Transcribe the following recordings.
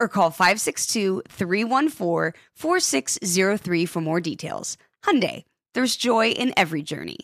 or call 562-314-4603 for more details. Hyundai, there's joy in every journey.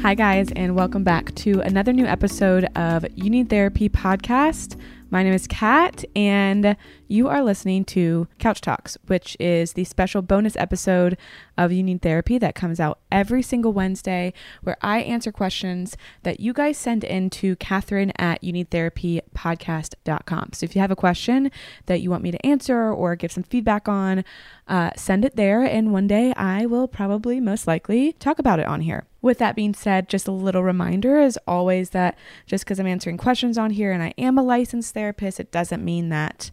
Hi, guys, and welcome back to another new episode of You Need Therapy podcast. My name is Kat, and you are listening to Couch Talks, which is the special bonus episode of You Need Therapy that comes out every single Wednesday, where I answer questions that you guys send in to Catherine at You Need Therapy So if you have a question that you want me to answer or give some feedback on, uh, send it there, and one day I will probably most likely talk about it on here. With that being said, just a little reminder as always that just because I'm answering questions on here and I am a licensed therapist, it doesn't mean that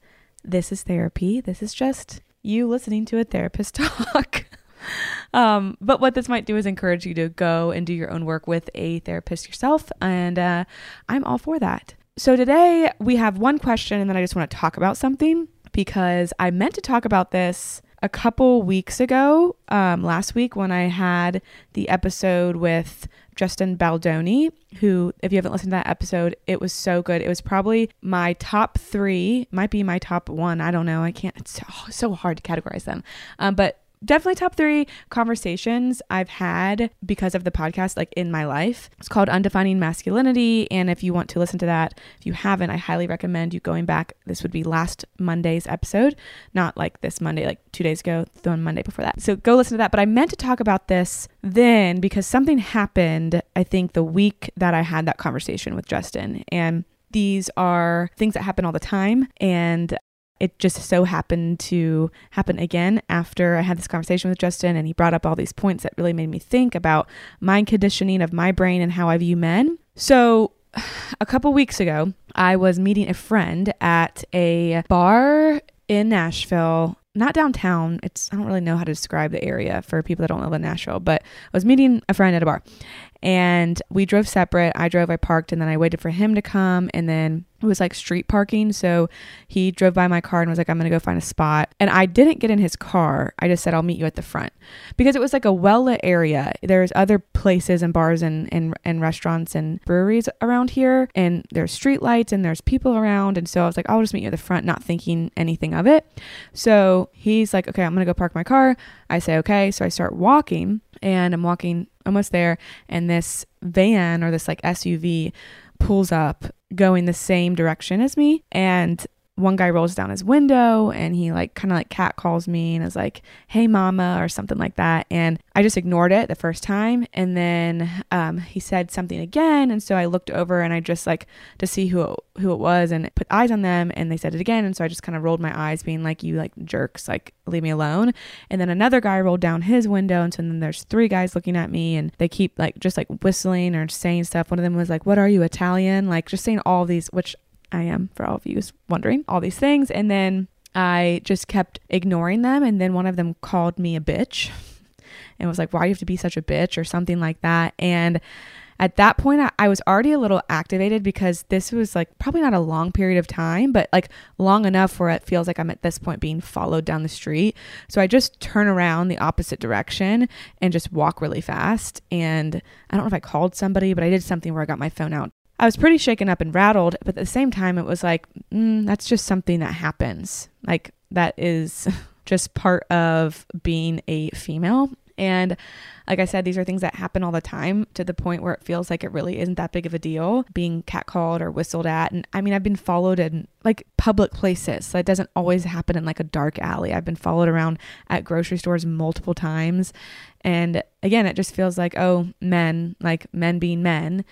this is therapy. This is just you listening to a therapist talk. um, but what this might do is encourage you to go and do your own work with a therapist yourself. And uh, I'm all for that. So today we have one question, and then I just want to talk about something because I meant to talk about this a couple weeks ago, um, last week, when I had the episode with Justin Baldoni, who, if you haven't listened to that episode, it was so good. It was probably my top three, might be my top one. I don't know. I can't, it's so, hard to categorize them. Um, but definitely top three conversations I've had because of the podcast, like in my life. It's called Undefining Masculinity. And if you want to listen to that, if you haven't, I highly recommend you going back. This would be last Monday's episode, not like this Monday, like two days ago, the one Monday before that. So go listen to that. But I meant to talk about this then because something happened, I think, the week that I had that conversation with Justin. And these are things that happen all the time. And it just so happened to happen again after I had this conversation with Justin, and he brought up all these points that really made me think about mind conditioning of my brain and how I view men. So, a couple weeks ago, I was meeting a friend at a bar in Nashville. Not downtown. It's I don't really know how to describe the area for people that don't live in Nashville, but I was meeting a friend at a bar. And we drove separate. I drove, I parked, and then I waited for him to come. And then it was like street parking. So he drove by my car and was like, I'm going to go find a spot. And I didn't get in his car. I just said, I'll meet you at the front because it was like a well lit area. There's other places and bars and, and, and restaurants and breweries around here. And there's street lights and there's people around. And so I was like, I'll just meet you at the front, not thinking anything of it. So he's like, okay, I'm going to go park my car. I say, okay. So I start walking and I'm walking almost there. And this van or this like SUV pulls up going the same direction as me. And one guy rolls down his window and he like kind of like cat calls me and is like hey mama or something like that. And i just ignored it the first time. And then um, he said something again. And so i looked over and i just like to see who who it was and put eyes on them. And they said it again. And so i just kind of rolled my eyes being like you like jerks. Like leave me alone. And then another guy rolled down his window. And so then there's three guys looking at me and they keep like just like whistling or saying stuff. One of them was like what are you italian? Like just saying all these which I am, for all of you wondering, all these things. And then I just kept ignoring them. And then one of them called me a bitch and was like, why do you have to be such a bitch or something like that. And at that point, I, I was already a little activated because this was like probably not a long period of time, but like long enough where it feels like I'm at this point being followed down the street. So I just turn around the opposite direction and just walk really fast. And I don't know if I called somebody, but I did something where I got my phone out. I was pretty shaken up and rattled, but at the same time, it was like, mm, that's just something that happens. Like, that is just part of being a female. And like I said, these are things that happen all the time to the point where it feels like it really isn't that big of a deal being catcalled or whistled at. And I mean, I've been followed in like public places. So it doesn't always happen in like a dark alley. I've been followed around at grocery stores multiple times. And again, it just feels like, oh, men, like men being men.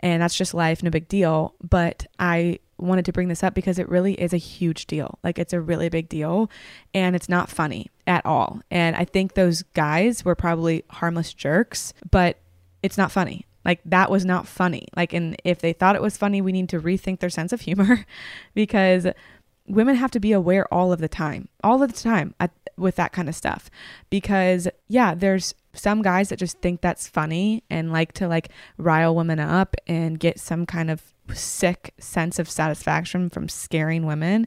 And that's just life, no big deal. But I wanted to bring this up because it really is a huge deal. Like it's a really big deal and it's not funny at all. And I think those guys were probably harmless jerks, but it's not funny. Like that was not funny. Like and if they thought it was funny, we need to rethink their sense of humor because women have to be aware all of the time. All of the time at, with that kind of stuff because yeah, there's some guys that just think that's funny and like to like rile women up and get some kind of sick sense of satisfaction from scaring women.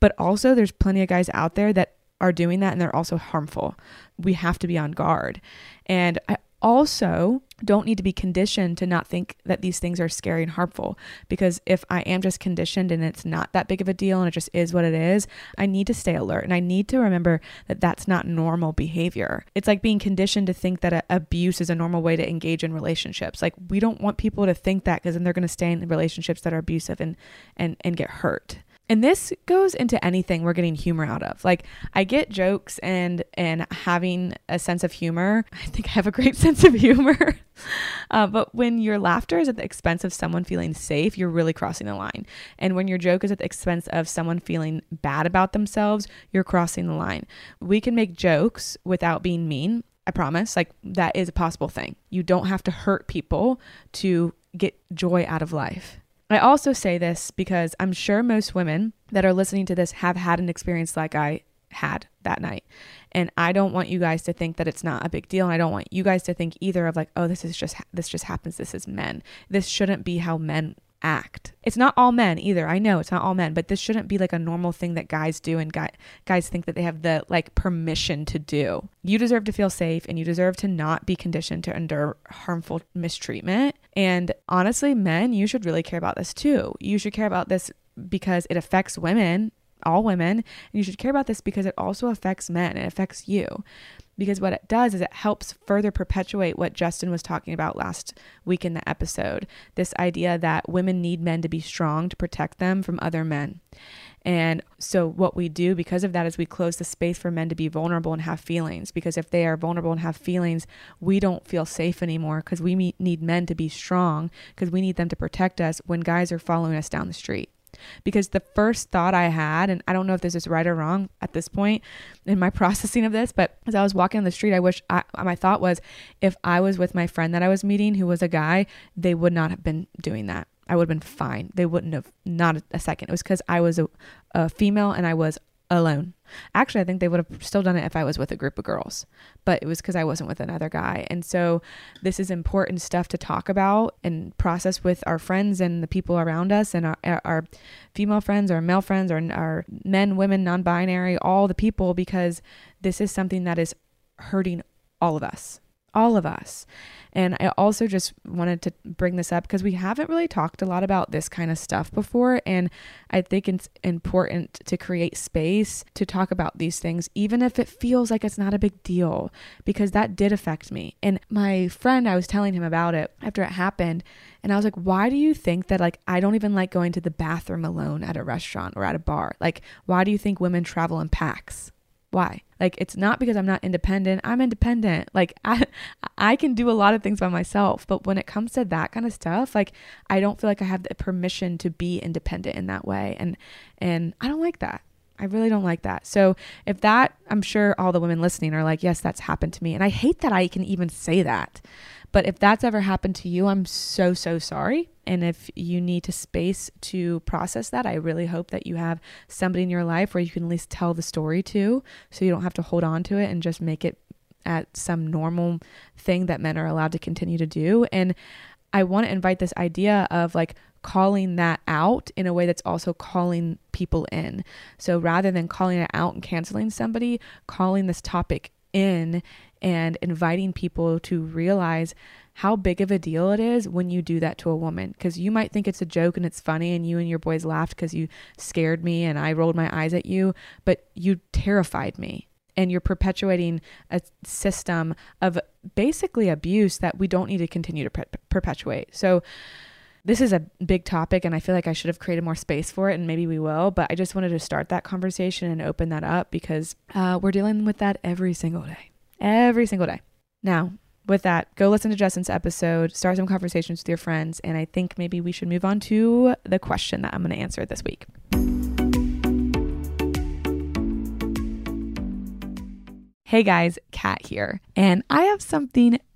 But also, there's plenty of guys out there that are doing that and they're also harmful. We have to be on guard. And I also don't need to be conditioned to not think that these things are scary and harmful because if I am just conditioned and it's not that big of a deal and it just is what it is, I need to stay alert and I need to remember that that's not normal behavior. It's like being conditioned to think that abuse is a normal way to engage in relationships. Like we don't want people to think that because then they're going to stay in relationships that are abusive and and and get hurt and this goes into anything we're getting humor out of like i get jokes and and having a sense of humor i think i have a great sense of humor uh, but when your laughter is at the expense of someone feeling safe you're really crossing the line and when your joke is at the expense of someone feeling bad about themselves you're crossing the line we can make jokes without being mean I promise. Like, that is a possible thing. You don't have to hurt people to get joy out of life. I also say this because I'm sure most women that are listening to this have had an experience like I had that night. And I don't want you guys to think that it's not a big deal and I don't want you guys to think either of like, "Oh, this is just this just happens. This is men. This shouldn't be how men act. It's not all men either. I know it's not all men, but this shouldn't be like a normal thing that guys do and guy, guys think that they have the like permission to do. You deserve to feel safe and you deserve to not be conditioned to endure harmful mistreatment. And honestly, men, you should really care about this too. You should care about this because it affects women all women and you should care about this because it also affects men it affects you because what it does is it helps further perpetuate what Justin was talking about last week in the episode this idea that women need men to be strong to protect them from other men. And so, what we do because of that is we close the space for men to be vulnerable and have feelings. Because if they are vulnerable and have feelings, we don't feel safe anymore because we need men to be strong because we need them to protect us when guys are following us down the street because the first thought I had, and I don't know if this is right or wrong at this point in my processing of this, but as I was walking on the street, I wish I, uh, my thought was if I was with my friend that I was meeting who was a guy, they would not have been doing that. I would have been fine. They wouldn't have, not a second. It was because I was a, a female and I was alone. Actually, I think they would have still done it if I was with a group of girls, but it was because I wasn't with another guy. And so, this is important stuff to talk about and process with our friends and the people around us, and our, our female friends, our male friends, our, our men, women, non binary, all the people, because this is something that is hurting all of us. All of us. And I also just wanted to bring this up because we haven't really talked a lot about this kind of stuff before. And I think it's important to create space to talk about these things, even if it feels like it's not a big deal, because that did affect me. And my friend, I was telling him about it after it happened. And I was like, why do you think that, like, I don't even like going to the bathroom alone at a restaurant or at a bar? Like, why do you think women travel in packs? Why? Like it's not because I'm not independent. I'm independent. Like I I can do a lot of things by myself, but when it comes to that kind of stuff, like I don't feel like I have the permission to be independent in that way and and I don't like that. I really don't like that. So, if that, I'm sure all the women listening are like, yes, that's happened to me. And I hate that I can even say that. But if that's ever happened to you, I'm so, so sorry. And if you need to space to process that, I really hope that you have somebody in your life where you can at least tell the story to so you don't have to hold on to it and just make it at some normal thing that men are allowed to continue to do. And I want to invite this idea of like calling that out in a way that's also calling people in. So rather than calling it out and canceling somebody, calling this topic in and inviting people to realize how big of a deal it is when you do that to a woman. Because you might think it's a joke and it's funny, and you and your boys laughed because you scared me and I rolled my eyes at you, but you terrified me. And you're perpetuating a system of basically abuse that we don't need to continue to per- perpetuate. So, this is a big topic, and I feel like I should have created more space for it, and maybe we will. But I just wanted to start that conversation and open that up because uh, we're dealing with that every single day. Every single day. Now, with that, go listen to Justin's episode, start some conversations with your friends, and I think maybe we should move on to the question that I'm going to answer this week. Hey guys, Kat here, and I have something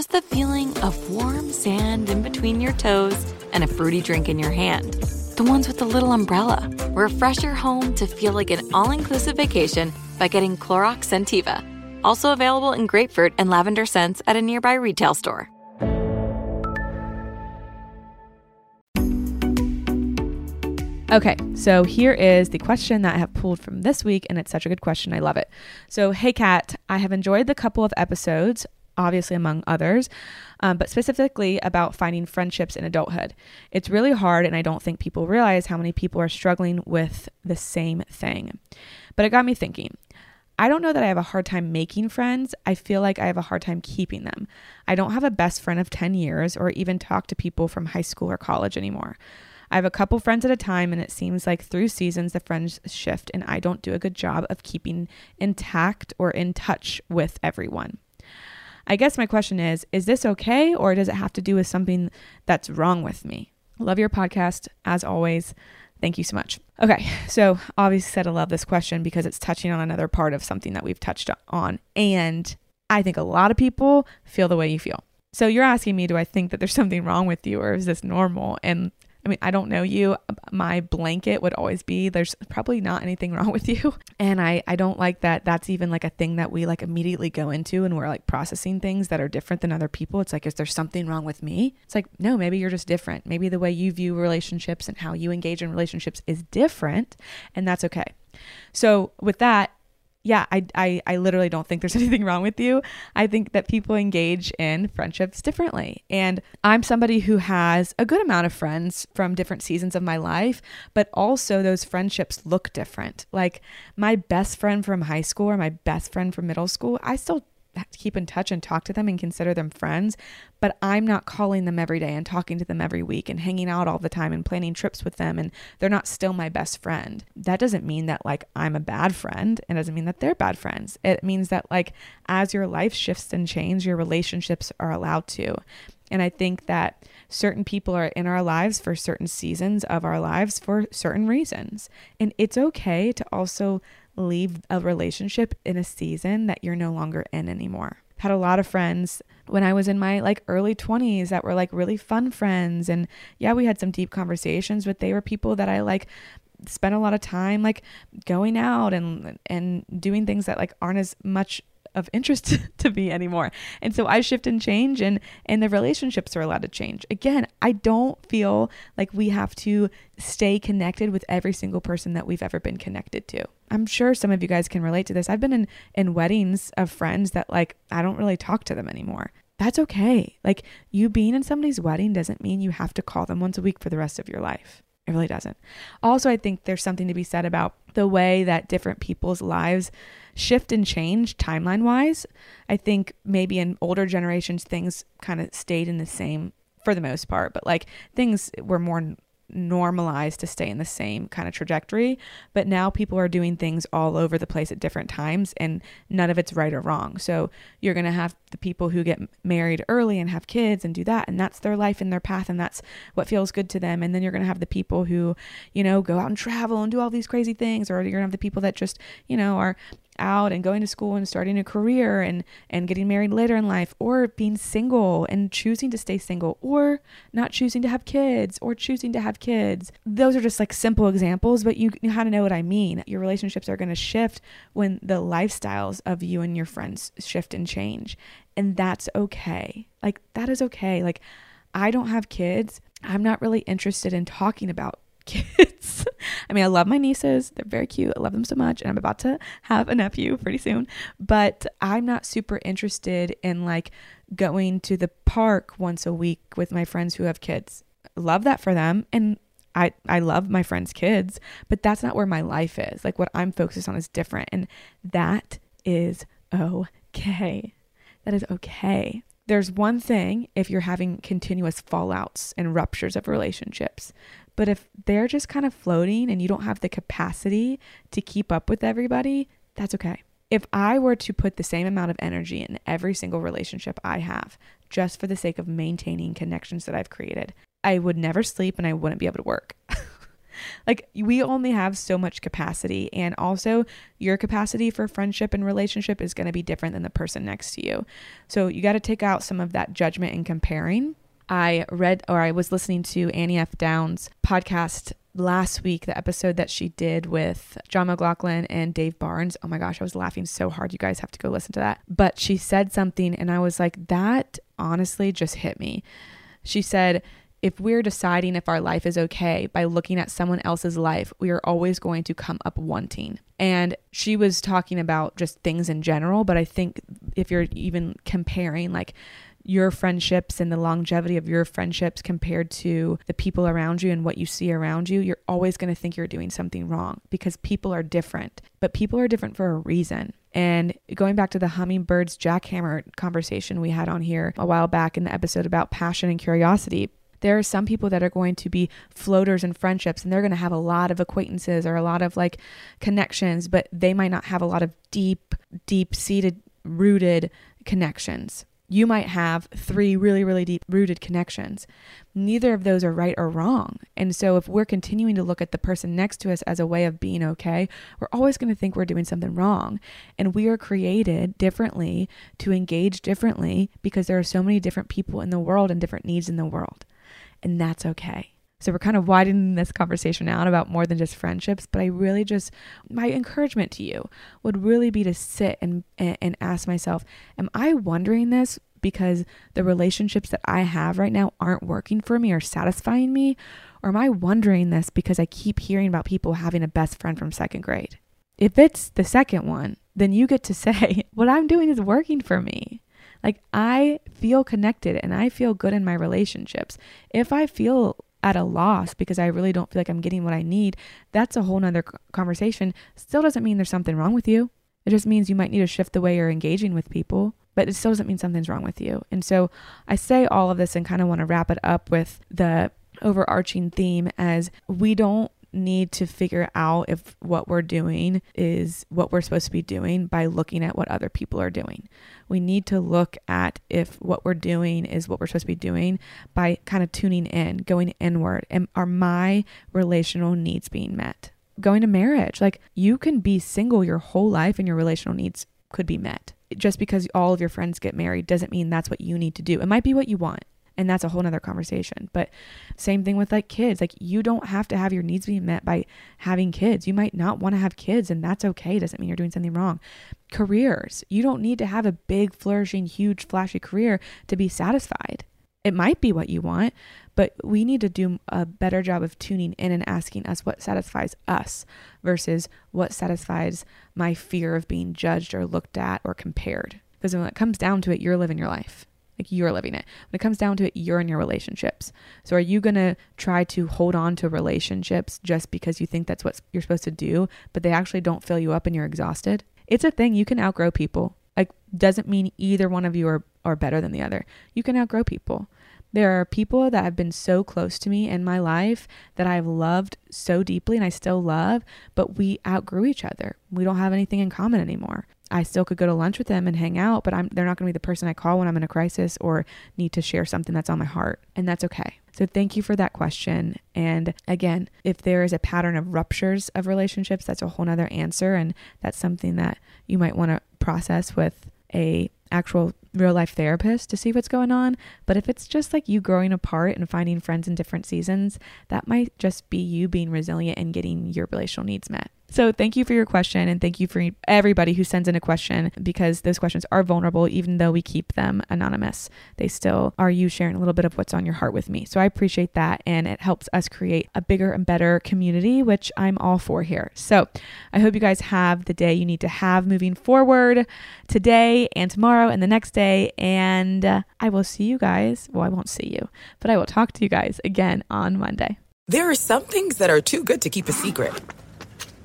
just the feeling of warm sand in between your toes and a fruity drink in your hand. The ones with the little umbrella. Refresh your home to feel like an all inclusive vacation by getting Clorox Scentiva. Also available in grapefruit and lavender scents at a nearby retail store. Okay, so here is the question that I have pulled from this week, and it's such a good question. I love it. So, hey, Kat, I have enjoyed the couple of episodes obviously among others, um, but specifically about finding friendships in adulthood. It's really hard, and I don't think people realize how many people are struggling with the same thing. But it got me thinking. I don't know that I have a hard time making friends. I feel like I have a hard time keeping them. I don't have a best friend of 10 years or even talk to people from high school or college anymore. I have a couple friends at a time, and it seems like through seasons the friends shift, and I don't do a good job of keeping intact or in touch with everyone. I guess my question is is this okay or does it have to do with something that's wrong with me? Love your podcast as always. Thank you so much. Okay, so obviously said I love this question because it's touching on another part of something that we've touched on. And I think a lot of people feel the way you feel. So you're asking me, do I think that there's something wrong with you or is this normal? And I mean, I don't know you. My blanket would always be there's probably not anything wrong with you. And I, I don't like that that's even like a thing that we like immediately go into and we're like processing things that are different than other people. It's like, is there something wrong with me? It's like, no, maybe you're just different. Maybe the way you view relationships and how you engage in relationships is different. And that's okay. So, with that, yeah, I, I, I literally don't think there's anything wrong with you. I think that people engage in friendships differently. And I'm somebody who has a good amount of friends from different seasons of my life, but also those friendships look different. Like my best friend from high school or my best friend from middle school, I still keep in touch and talk to them and consider them friends, but I'm not calling them every day and talking to them every week and hanging out all the time and planning trips with them and they're not still my best friend. That doesn't mean that like I'm a bad friend and doesn't mean that they're bad friends. It means that like as your life shifts and changes, your relationships are allowed to. And I think that certain people are in our lives for certain seasons of our lives for certain reasons. And it's okay to also leave a relationship in a season that you're no longer in anymore. Had a lot of friends when I was in my like early 20s that were like really fun friends and yeah, we had some deep conversations, but they were people that I like spent a lot of time like going out and and doing things that like aren't as much of interest to me anymore. And so I shift and change and and the relationships are allowed to change. Again, I don't feel like we have to stay connected with every single person that we've ever been connected to. I'm sure some of you guys can relate to this. I've been in in weddings of friends that like I don't really talk to them anymore. That's okay. Like you being in somebody's wedding doesn't mean you have to call them once a week for the rest of your life. It really doesn't. Also, I think there's something to be said about the way that different people's lives shift and change timeline wise. I think maybe in older generations, things kind of stayed in the same for the most part, but like things were more normalized to stay in the same kind of trajectory. But now people are doing things all over the place at different times, and none of it's right or wrong. So you're going to have the people who get married early and have kids and do that, and that's their life and their path, and that's what feels good to them. And then you're going to have the people who, you know, go out and travel and do all these crazy things, or you're going to have the people that just, you know, are out and going to school and starting a career and and getting married later in life or being single and choosing to stay single or not choosing to have kids or choosing to have kids. Those are just like simple examples but you, how to know what i mean. Your relationships are going to shift when the lifestyles of you and your friends shift and change and that's okay. Like that is okay. Like i don't have kids. I'm not really interested in talking about kids. I mean, I love my nieces. They're very cute. I love them so much. And I'm about to have a nephew pretty soon. But I'm not super interested in like going to the park once a week with my friends who have kids. Love that for them. And I, I love my friends' kids, but that's not where my life is. Like what I'm focused on is different. And that is okay. That is okay. There's one thing if you're having continuous fallouts and ruptures of relationships. But if they're just kind of floating and you don't have the capacity to keep up with everybody, that's okay. If I were to put the same amount of energy in every single relationship I have, just for the sake of maintaining connections that I've created, I would never sleep and I wouldn't be able to work. like we only have so much capacity and also your capacity for friendship and relationship is going to be different than the person next to you. So you got to take out some of that judgment and comparing I read or I was listening to Annie F. Downs' podcast last week, the episode that she did with John McLaughlin and Dave Barnes. Oh my gosh, I was laughing so hard. You guys have to go listen to that. But she said something, and I was like, that honestly just hit me. She said, if we're deciding if our life is okay by looking at someone else's life, we are always going to come up wanting. And she was talking about just things in general, but I think if you're even comparing, like, your friendships and the longevity of your friendships compared to the people around you and what you see around you, you're always going to think you're doing something wrong because people are different. But people are different for a reason. And going back to the hummingbirds jackhammer conversation we had on here a while back in the episode about passion and curiosity, there are some people that are going to be floaters in friendships and they're going to have a lot of acquaintances or a lot of like connections, but they might not have a lot of deep, deep seated, rooted connections You might have three really, really deep rooted connections. Neither of those are right or wrong. And so, if we're continuing to look at the person next to us as a way of being okay, we're always going to think we're doing something wrong. And we are created differently to engage differently because there are so many different people in the world and different needs in the world. And that's okay. So we're kind of widening this conversation out about more than just friendships, but I really just my encouragement to you would really be to sit and and ask myself, am I wondering this because the relationships that I have right now aren't working for me or satisfying me, or am I wondering this because I keep hearing about people having a best friend from second grade? If it's the second one, then you get to say, what I'm doing is working for me. Like I feel connected and I feel good in my relationships. If I feel at a loss because I really don't feel like I'm getting what I need, that's a whole nother conversation. Still doesn't mean there's something wrong with you. It just means you might need to shift the way you're engaging with people, but it still doesn't mean something's wrong with you. And so I say all of this and kind of want to wrap it up with the overarching theme as we don't need to figure out if what we're doing is what we're supposed to be doing by looking at what other people are doing. We need to look at if what we're doing is what we're supposed to be doing by kind of tuning in, going inward. And are my relational needs being met? Going to marriage, like you can be single your whole life and your relational needs could be met. Just because all of your friends get married doesn't mean that's what you need to do. It might be what you want and that's a whole nother conversation. But same thing with like kids. Like you don't have to have your needs being met by having kids. You might not want to have kids and that's okay. It doesn't mean you're doing something wrong. Careers. You don't need to have a big flourishing huge flashy career to be satisfied. It might be what you want but we need to do a better job of tuning in and asking us what satisfies us versus what satisfies my fear of being judged or looked at or compared. Because when it comes down to it you're living your life like you're living it. When it comes down to it, you're in your relationships. So are you going to try to hold on to relationships just because you think that's what you're supposed to do, but they actually don't fill you up and you're exhausted? It's a thing. You can outgrow people. Like doesn't mean either one of you are, are better than the other. You can outgrow people. There are people that have been so close to me in my life that I've loved so deeply and I still love, but we outgrew each other. We don't have anything in common anymore. I still could go to lunch with them and hang out, but I'm they're not going to be the person I call when I'm in a crisis or need to share something that's on my heart, and that's okay. So thank you for that question. And again, if there is a pattern of ruptures of relationships, that's a whole nother answer, and that's something that you might want to process with a actual real life therapist to see what's going on. But if it's just like you growing apart and finding friends in different seasons, that might just be you being resilient and getting your relational needs met. So thank you for your question and thank you for everybody who sends in a question because those questions are vulnerable even though we keep them anonymous. They still are you sharing a little bit of what's on your heart with me. So I appreciate that and it helps us create a bigger and better community which I'm all for here. So I hope you guys have the day you need to have moving forward today and tomorrow and the next day and uh, I will see you guys. Well, I won't see you, but I will talk to you guys again on Monday. There are some things that are too good to keep a secret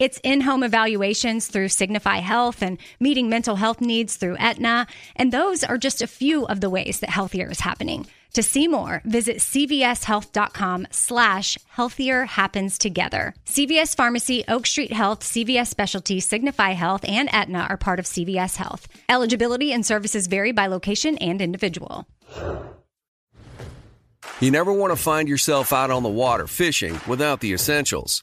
It's in home evaluations through Signify Health and meeting mental health needs through Aetna. And those are just a few of the ways that healthier is happening. To see more, visit cvshealth.com slash healthier happens together. CVS Pharmacy, Oak Street Health, CVS Specialty, Signify Health, and Aetna are part of CVS Health. Eligibility and services vary by location and individual. You never want to find yourself out on the water fishing without the essentials.